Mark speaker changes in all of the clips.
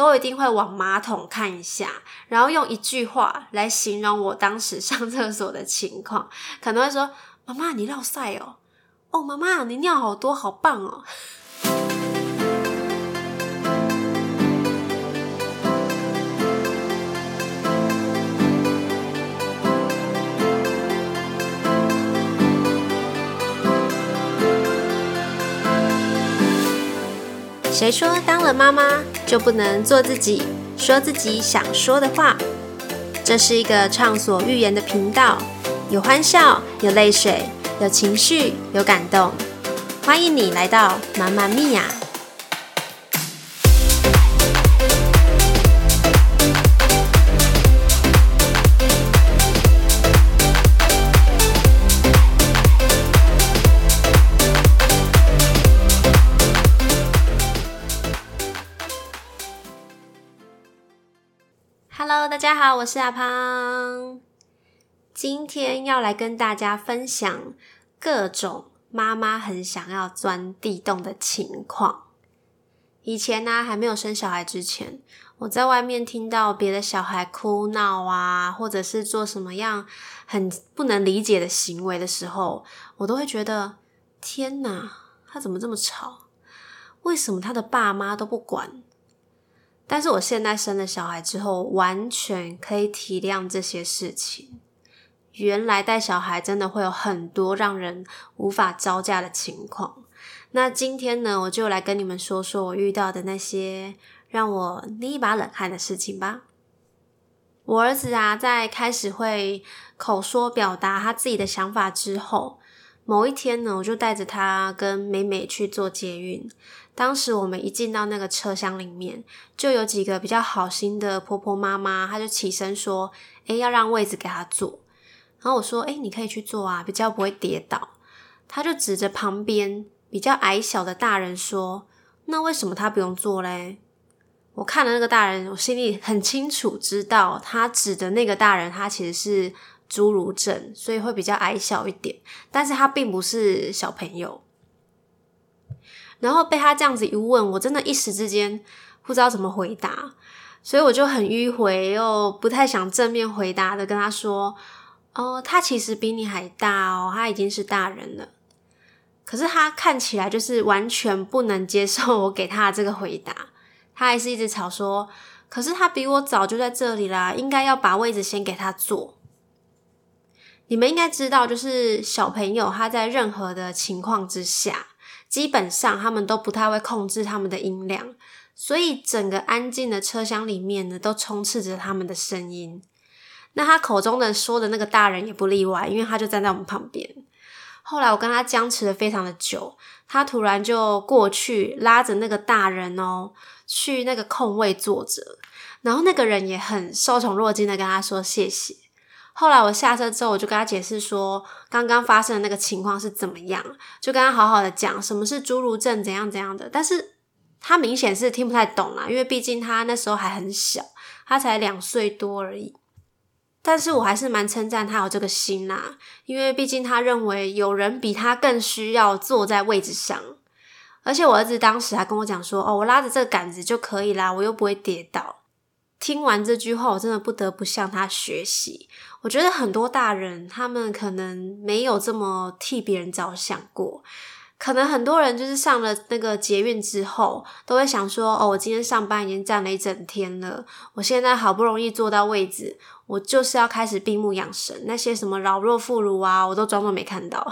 Speaker 1: 都一定会往马桶看一下，然后用一句话来形容我当时上厕所的情况，可能会说：“妈妈，你尿晒哦。”“哦，妈妈，你尿好多，好棒哦。” 谁说当了妈妈就不能做自己，说自己想说的话？这是一个畅所欲言的频道，有欢笑，有泪水，有情绪，有感动。欢迎你来到妈妈咪呀大家好，我是阿胖。今天要来跟大家分享各种妈妈很想要钻地洞的情况。以前呢，还没有生小孩之前，我在外面听到别的小孩哭闹啊，或者是做什么样很不能理解的行为的时候，我都会觉得天哪，他怎么这么吵？为什么他的爸妈都不管？但是我现在生了小孩之后，完全可以体谅这些事情。原来带小孩真的会有很多让人无法招架的情况。那今天呢，我就来跟你们说说我遇到的那些让我捏一把冷汗的事情吧。我儿子啊，在开始会口说表达他自己的想法之后，某一天呢，我就带着他跟美美去做捷运。当时我们一进到那个车厢里面，就有几个比较好心的婆婆妈妈，她就起身说：“诶要让位置给他坐。”然后我说：“诶你可以去坐啊，比较不会跌倒。”他就指着旁边比较矮小的大人说：“那为什么他不用坐嘞？”我看了那个大人，我心里很清楚知道，他指的那个大人，他其实是侏儒症，所以会比较矮小一点，但是他并不是小朋友。然后被他这样子一问，我真的一时之间不知道怎么回答，所以我就很迂回又不太想正面回答的跟他说：“哦，他其实比你还大哦，他已经是大人了。”可是他看起来就是完全不能接受我给他的这个回答，他还是一直吵说：“可是他比我早就在这里啦，应该要把位置先给他坐。”你们应该知道，就是小朋友他在任何的情况之下。基本上他们都不太会控制他们的音量，所以整个安静的车厢里面呢，都充斥着他们的声音。那他口中的说的那个大人也不例外，因为他就站在我们旁边。后来我跟他僵持了非常的久，他突然就过去拉着那个大人哦，去那个空位坐着，然后那个人也很受宠若惊的跟他说谢谢。后来我下车之后，我就跟他解释说，刚刚发生的那个情况是怎么样，就跟他好好的讲什么是侏儒症，怎样怎样的。但是他明显是听不太懂啦，因为毕竟他那时候还很小，他才两岁多而已。但是我还是蛮称赞他有这个心啦，因为毕竟他认为有人比他更需要坐在位置上。而且我儿子当时还跟我讲说：“哦，我拉着这个杆子就可以啦，我又不会跌倒。”听完这句话，我真的不得不向他学习。我觉得很多大人他们可能没有这么替别人着想过，可能很多人就是上了那个捷运之后，都会想说：“哦，我今天上班已经站了一整天了，我现在好不容易坐到位置，我就是要开始闭目养神。那些什么老弱妇孺啊，我都装作没看到。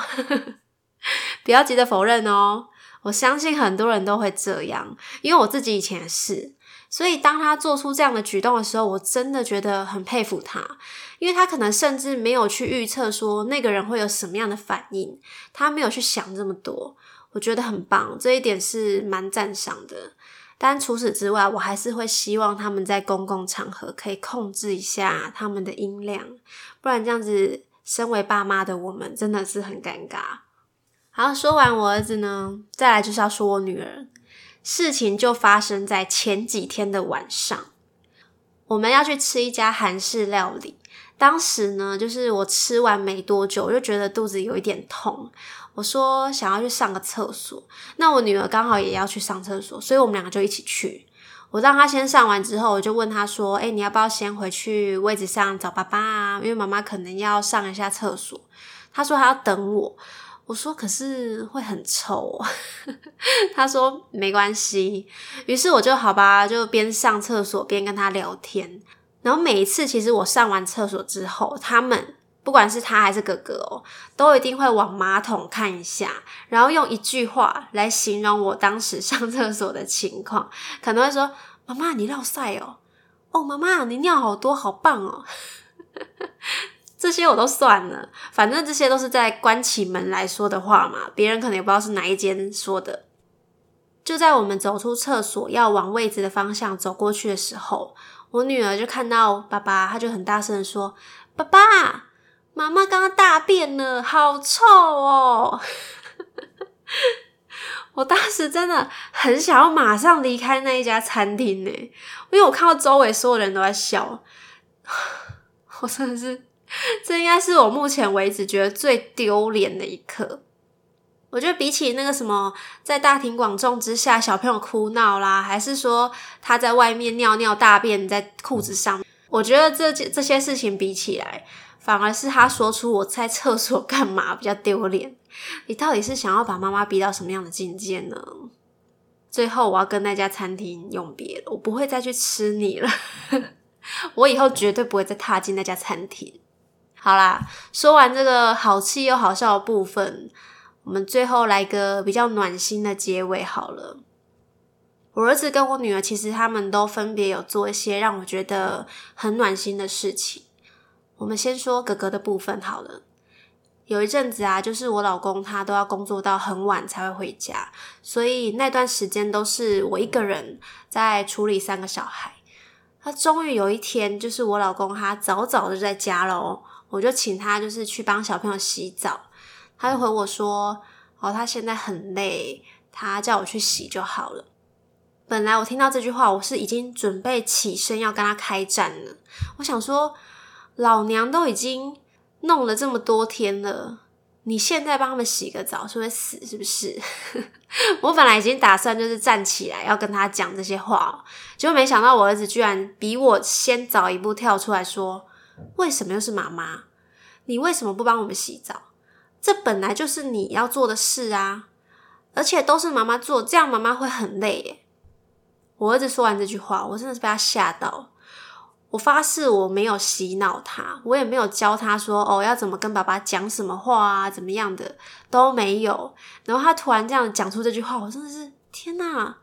Speaker 1: 不要急着否认哦，我相信很多人都会这样，因为我自己以前也是。所以，当他做出这样的举动的时候，我真的觉得很佩服他，因为他可能甚至没有去预测说那个人会有什么样的反应，他没有去想这么多，我觉得很棒，这一点是蛮赞赏的。但除此之外，我还是会希望他们在公共场合可以控制一下他们的音量，不然这样子，身为爸妈的我们真的是很尴尬。好，说完我儿子呢，再来就是要说我女儿。事情就发生在前几天的晚上，我们要去吃一家韩式料理。当时呢，就是我吃完没多久，我就觉得肚子有一点痛。我说想要去上个厕所，那我女儿刚好也要去上厕所，所以我们两个就一起去。我让她先上完之后，我就问她说：“哎，你要不要先回去位置上找爸爸啊？因为妈妈可能要上一下厕所。”她说她要等我。我说：“可是会很臭。”他说：“没关系。”于是我就好吧，就边上厕所边跟他聊天。然后每一次，其实我上完厕所之后，他们。不管是他还是哥哥哦，都一定会往马桶看一下，然后用一句话来形容我当时上厕所的情况，可能会说：“妈妈，你尿晒哦，哦，妈妈，你尿好多，好棒哦。”这些我都算了，反正这些都是在关起门来说的话嘛，别人可能也不知道是哪一间说的。就在我们走出厕所要往位置的方向走过去的时候，我女儿就看到爸爸，她就很大声的说：“爸爸。”妈妈刚刚大便了，好臭哦！我当时真的很想要马上离开那一家餐厅呢，因为我看到周围所有人都在笑，我真的是，这应该是我目前为止觉得最丢脸的一刻。我觉得比起那个什么在大庭广众之下小朋友哭闹啦，还是说他在外面尿尿大便在裤子上，我觉得这这些事情比起来。反而是他说出我在厕所干嘛比较丢脸。你到底是想要把妈妈逼到什么样的境界呢？最后我要跟那家餐厅永别了，我不会再去吃你了。我以后绝对不会再踏进那家餐厅。好啦，说完这个好气又好笑的部分，我们最后来个比较暖心的结尾好了。我儿子跟我女儿其实他们都分别有做一些让我觉得很暖心的事情。我们先说哥哥的部分好了。有一阵子啊，就是我老公他都要工作到很晚才会回家，所以那段时间都是我一个人在处理三个小孩。他终于有一天，就是我老公他早早的在家喽，我就请他就是去帮小朋友洗澡。他就回我说：“哦，他现在很累，他叫我去洗就好了。”本来我听到这句话，我是已经准备起身要跟他开战了。我想说。老娘都已经弄了这么多天了，你现在帮他们洗个澡是会死是不是？我本来已经打算就是站起来要跟他讲这些话，结果没想到我儿子居然比我先早一步跳出来说：“为什么又是妈妈？你为什么不帮我们洗澡？这本来就是你要做的事啊！而且都是妈妈做，这样妈妈会很累耶。”我儿子说完这句话，我真的是被他吓到。我发誓我没有洗脑他，我也没有教他说哦要怎么跟爸爸讲什么话啊，怎么样的都没有。然后他突然这样讲出这句话，我真的是天哪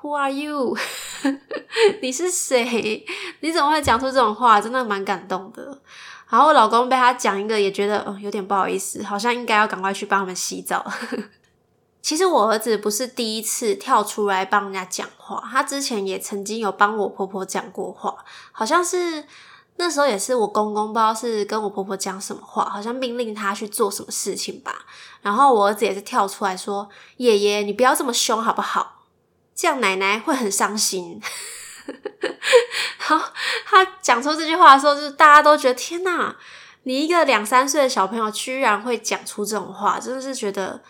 Speaker 1: ！Who are you？你是谁？你怎么会讲出这种话？真的蛮感动的。然后我老公被他讲一个，也觉得嗯有点不好意思，好像应该要赶快去帮他们洗澡。其实我儿子不是第一次跳出来帮人家讲话，他之前也曾经有帮我婆婆讲过话，好像是那时候也是我公公不知道是跟我婆婆讲什么话，好像命令他去做什么事情吧。然后我儿子也是跳出来说：“爷爷，你不要这么凶好不好？这样奶奶会很伤心。”好，他讲出这句话的时候，就是大家都觉得天哪，你一个两三岁的小朋友居然会讲出这种话，真的是觉得。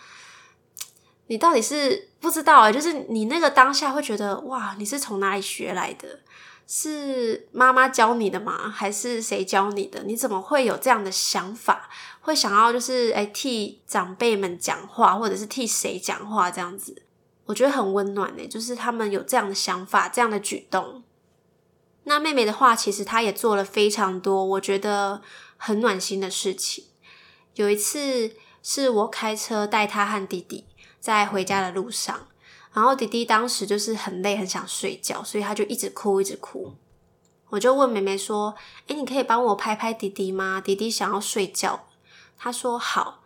Speaker 1: 你到底是不知道啊？就是你那个当下会觉得哇，你是从哪里学来的？是妈妈教你的吗？还是谁教你的？你怎么会有这样的想法？会想要就是诶替长辈们讲话，或者是替谁讲话这样子？我觉得很温暖呢，就是他们有这样的想法，这样的举动。那妹妹的话，其实她也做了非常多，我觉得很暖心的事情。有一次是我开车带她和弟弟。在回家的路上，然后弟弟当时就是很累，很想睡觉，所以他就一直哭，一直哭。我就问妹妹说：“诶，你可以帮我拍拍弟弟吗？弟弟想要睡觉。”他说：“好。”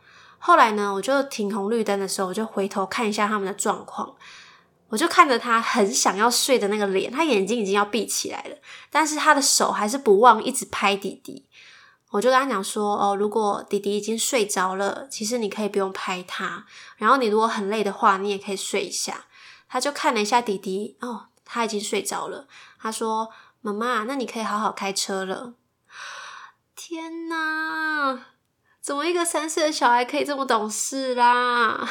Speaker 1: 后来呢，我就停红绿灯的时候，我就回头看一下他们的状况，我就看着他很想要睡的那个脸，他眼睛已经要闭起来了，但是他的手还是不忘一直拍弟弟。我就跟他讲说，哦，如果弟弟已经睡着了，其实你可以不用拍他。然后你如果很累的话，你也可以睡一下。他就看了一下弟弟，哦，他已经睡着了。他说：“妈妈，那你可以好好开车了。”天哪，怎么一个三岁的小孩可以这么懂事啦？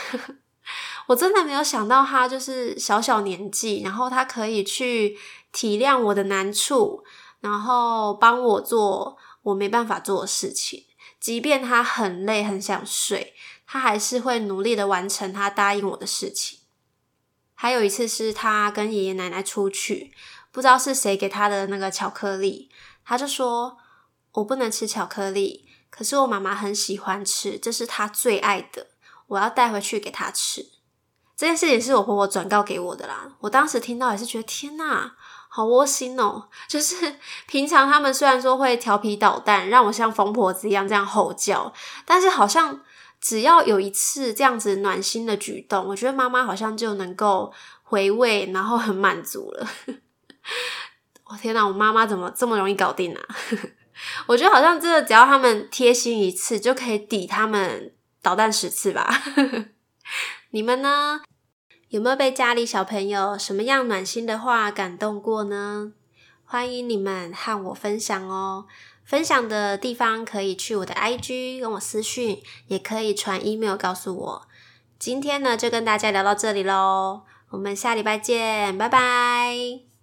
Speaker 1: 我真的没有想到他就是小小年纪，然后他可以去体谅我的难处，然后帮我做我没办法做的事情。即便他很累很想睡，他还是会努力的完成他答应我的事情。还有一次是他跟爷爷奶奶出去，不知道是谁给他的那个巧克力，他就说：“我不能吃巧克力，可是我妈妈很喜欢吃，这是她最爱的，我要带回去给她吃。”这件事情是我婆婆转告给我的啦。我当时听到也是觉得天呐，好窝心哦！就是 平常他们虽然说会调皮捣蛋，让我像疯婆子一样这样吼叫，但是好像。只要有一次这样子暖心的举动，我觉得妈妈好像就能够回味，然后很满足了。我天哪，我妈妈怎么这么容易搞定啊？我觉得好像真的，只要他们贴心一次，就可以抵他们捣蛋十次吧。你们呢？有没有被家里小朋友什么样暖心的话感动过呢？欢迎你们和我分享哦。分享的地方可以去我的 IG 跟我私讯，也可以传 email 告诉我。今天呢，就跟大家聊到这里喽，我们下礼拜见，拜拜。